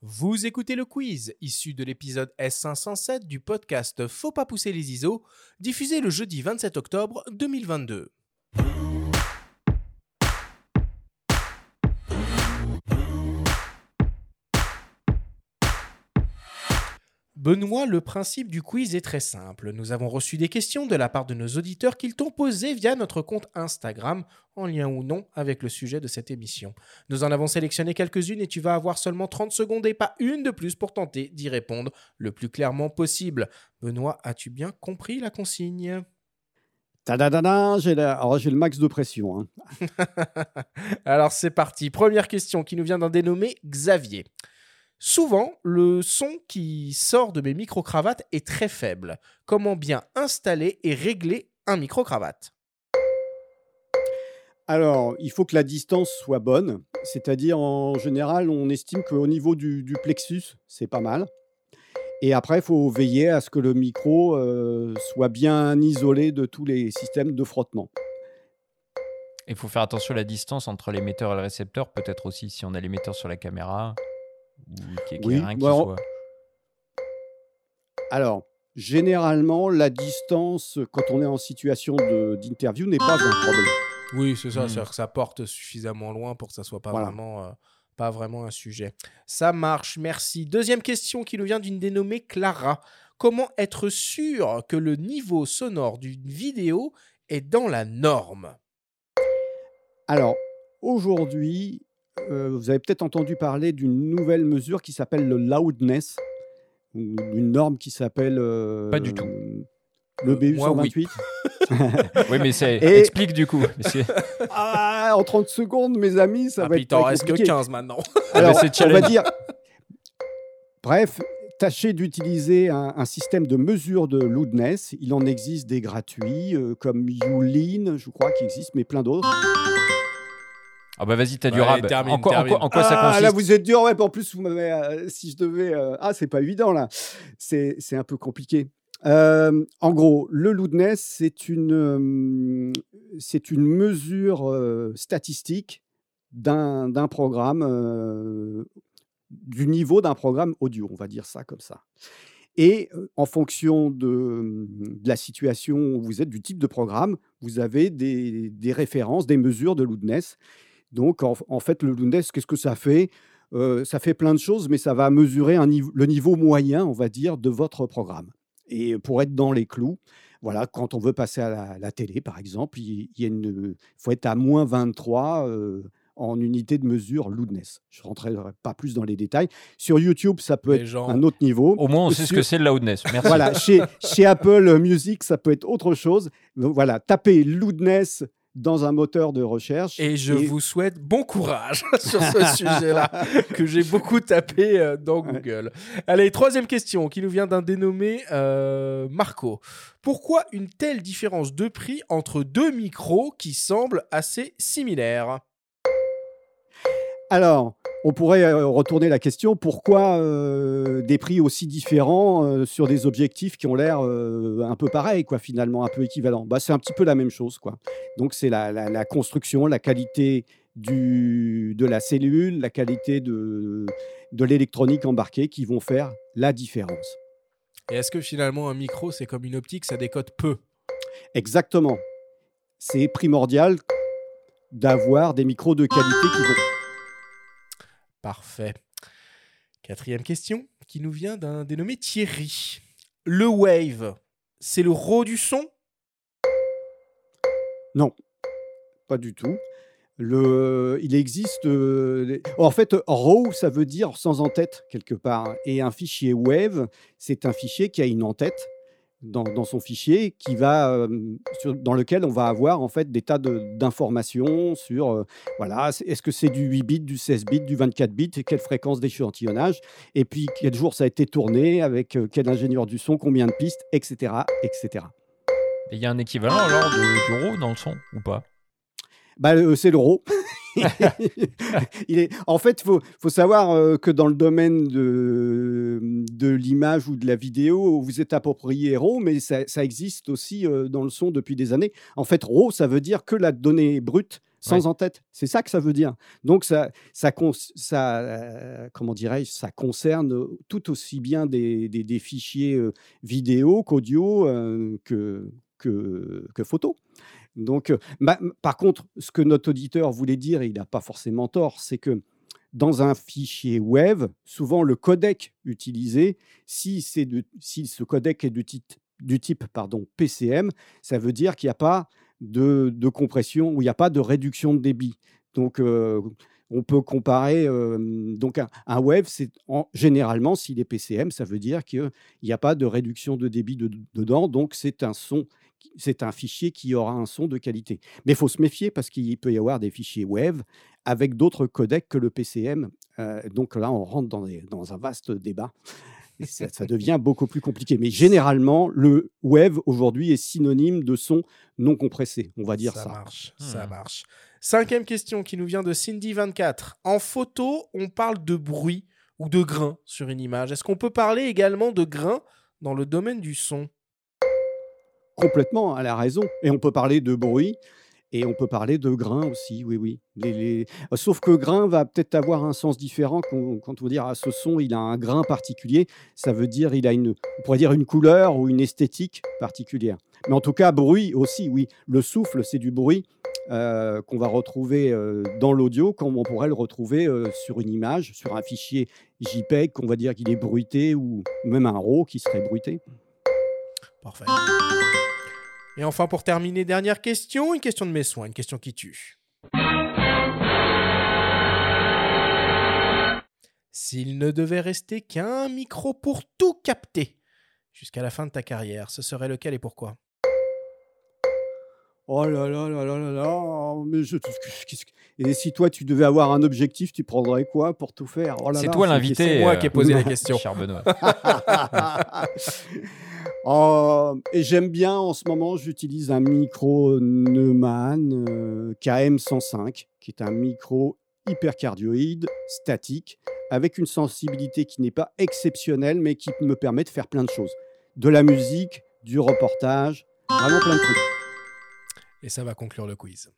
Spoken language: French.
Vous écoutez le quiz, issu de l'épisode S507 du podcast Faut pas pousser les ISO, diffusé le jeudi 27 octobre 2022. Benoît, le principe du quiz est très simple. Nous avons reçu des questions de la part de nos auditeurs qu'ils t'ont posées via notre compte Instagram, en lien ou non avec le sujet de cette émission. Nous en avons sélectionné quelques-unes et tu vas avoir seulement 30 secondes et pas une de plus pour tenter d'y répondre le plus clairement possible. Benoît, as-tu bien compris la consigne? Tadadada, j'ai la- alors, j'ai le max de pression. hein. Alors c'est parti. Première question qui nous vient d'un dénommé Xavier. Souvent, le son qui sort de mes micro-cravates est très faible. Comment bien installer et régler un micro-cravate? Alors, il faut que la distance soit bonne, c'est-à-dire en général, on estime qu'au niveau du, du plexus, c'est pas mal. Et après, il faut veiller à ce que le micro euh, soit bien isolé de tous les systèmes de frottement. Il faut faire attention à la distance entre l'émetteur et le récepteur, peut-être aussi si on a l'émetteur sur la caméra, Oui, rien qui bon, soit. Alors, généralement, la distance, quand on est en situation de- d'interview, n'est pas un problème. Oui, c'est ça. Hmm. C'est-à-dire que ça porte suffisamment loin pour que ça soit pas Voilà. vraiment, euh, pas vraiment un sujet. Ça marche. Merci. Deuxième question qui nous vient d'une dénommée Clara. Comment être sûr que le niveau sonore d'une vidéo est dans la norme? Alors, aujourd'hui, euh, vous avez peut-être entendu parler d'une nouvelle mesure qui s'appelle le loudness, ou d'une norme qui s'appelle. euh, Pas du tout. Le Euh, BU moi, oui. 128. Oui, mais c'est Et- explique du coup. ah, en 30 secondes, mes amis, ça Ah, va puis il être. t'en reste que compliqué. 15 maintenant. Alors, on va dire. Bref, tâchez d'utiliser un, un système de mesure de loudness. Il en existe des gratuits, euh, comme Youlin, je crois, qui existe, mais plein d'autres. Ah bah vas-y, t'as du Ouais, rab. termine, en quoi, en quoi- termine. en quoi ça ah, consiste là, vous êtes dur. Ouais, en plus, vous m'avez. euh, si je devais. euh, ah, c'est pas évident, là. C'est c'est un peu compliqué. Euh, en gros, le loudness, c'est une, euh, c'est une mesure euh, statistique d'un d'un programme, euh, du niveau d'un programme audio, on va dire ça comme ça. Et euh, en fonction de, de la situation où vous êtes, du type de programme, vous avez des, des références, des mesures de loudness. Donc, en, en fait, le loudness, qu'est-ce que ça fait? Euh, Ça fait plein de choses, mais ça va mesurer un niveau- le niveau moyen, on va dire, de votre programme. Et pour être dans les clous, voilà, quand on veut passer à la, la télé, par exemple, il, il y a une, faut être à moins 23 euh, en unité de mesure loudness. Je ne rentrerai pas plus dans les détails. Sur YouTube, ça peut Les être gens- un autre niveau. Au moins, on sait ce que c'est le loudness. Merci. voilà, chez, chez Apple Music, ça peut être autre chose. Donc voilà, tapez loudness dans un moteur de recherche. Et je vous souhaite bon courage sur ce sujet-là, que j'ai beaucoup tapé euh, dans Ouais. Google. Allez, troisième question qui nous vient d'un dénommé euh, Marco. Pourquoi une telle différence de prix entre deux micros qui semblent assez similaires? Alors, on pourrait euh, retourner la question pourquoi euh, des prix aussi différents euh, sur des objectifs qui ont l'air euh, un peu pareils, quoi, finalement, un peu équivalents? Bah, C'est un petit peu la même chose. Quoi. Donc, c'est la, la- la construction, la qualité du, de la cellule, la qualité de, de l'électronique embarquée qui vont faire la différence. Et est-ce que finalement un micro, c'est comme une optique, ça décode peu? Exactement. C'est primordial d'avoir des micros de qualité qui vont. Parfait. Quatrième question qui nous vient d'un dénommé Thierry. Le wave, c'est le raw du son? Non, pas du tout. Le, il existe. euh, en fait, RAW, ça veut dire sans en-tête quelque part. Et un fichier WAVE, c'est un fichier qui a une en-tête dans, dans son fichier, qui va, euh, sur- dans lequel on va avoir en fait des tas de- d'informations sur euh, voilà, est-ce que c'est du 8 bits, du 16 bits, du 24 bits, et quelle fréquence d'échantillonnage, et puis quel jour ça a été tourné, avec euh, quel ingénieur du son, combien de pistes, etc. etc. Et Il y a un équivalent alors de, RAW dans le son ou pas? Bah, c'est l'euro. il est... En fait, il faut, faut savoir euh, que dans le domaine de, de l'image ou de la vidéo, vous êtes approprié RAW, mais ça, ça existe aussi euh, dans le son depuis des années. En fait, RAW, ça veut dire que la donnée brute sans en-tête. C'est ça que ça veut dire. Donc, ça, ça, ça euh, comment dirais-je, ça concerne tout aussi bien des, des, fichiers euh, vidéo qu'audio que, que, que photo. Donc, par contre, ce que notre auditeur voulait dire, et il n'a pas forcément tort, c'est que dans un fichier web, souvent le codec utilisé, si, de, si ce codec est du type, du type pardon, PCM, ça veut dire qu'il n'y a pas de, compression ou il n'y a pas de réduction de débit. Donc, euh, on peut comparer. Donc, un, web, c'est généralement, s'il est PCM, ça veut dire qu'il n'y a pas de réduction de débit dedans. Donc, c'est un son c'est un fichier qui aura un son de qualité. Mais il faut se méfier parce qu'il peut y avoir des fichiers web avec d'autres codecs que le PCM. Donc là, on rentre dans un vaste débat. Et ça, devient beaucoup plus compliqué. Mais généralement, le web aujourd'hui est synonyme de son non compressé. On va dire ça. Ça marche. Ça hmm. marche. Cinquième question qui nous vient de Cindy24. En photo, on parle de bruit ou de grain sur une image. Est-ce qu'on peut parler également de grain dans le domaine du son? Complètement, elle a raison. Et on peut parler de bruit et on peut parler de grain aussi, oui, oui. Les, Sauf que grain va peut-être avoir un sens différent quand, on veut dire à ce son, il a un grain particulier. Ça veut dire il a une, on pourrait dire une couleur ou une esthétique particulière. Mais en tout cas, bruit aussi, oui. Le souffle, c'est du bruit euh, qu'on va retrouver euh, dans l'audio, comme on pourrait le retrouver euh, sur une image, sur un fichier JPEG, qu'on va dire qu'il est bruité, ou même un RAW qui serait bruité. Parfait. Et enfin, pour terminer, dernière question, une question de mes soins, une question qui tue. S'il ne devait rester qu'un micro pour tout capter jusqu'à la fin de ta carrière, ce serait lequel et pourquoi? Oh là là là là là là, mais je, et si toi tu devais avoir un objectif, tu prendrais quoi pour tout faire? Oh C'est toi l'invité. C'est moi qui ai posé la question. Cher Benoît. Oh, et j'aime bien en ce moment, j'utilise un micro Neumann euh, KM105, qui est un micro hypercardioïde, statique, avec une sensibilité qui n'est pas exceptionnelle, mais qui me permet de faire plein de choses. De la musique, du reportage, vraiment plein de trucs. Et ça va conclure le quiz.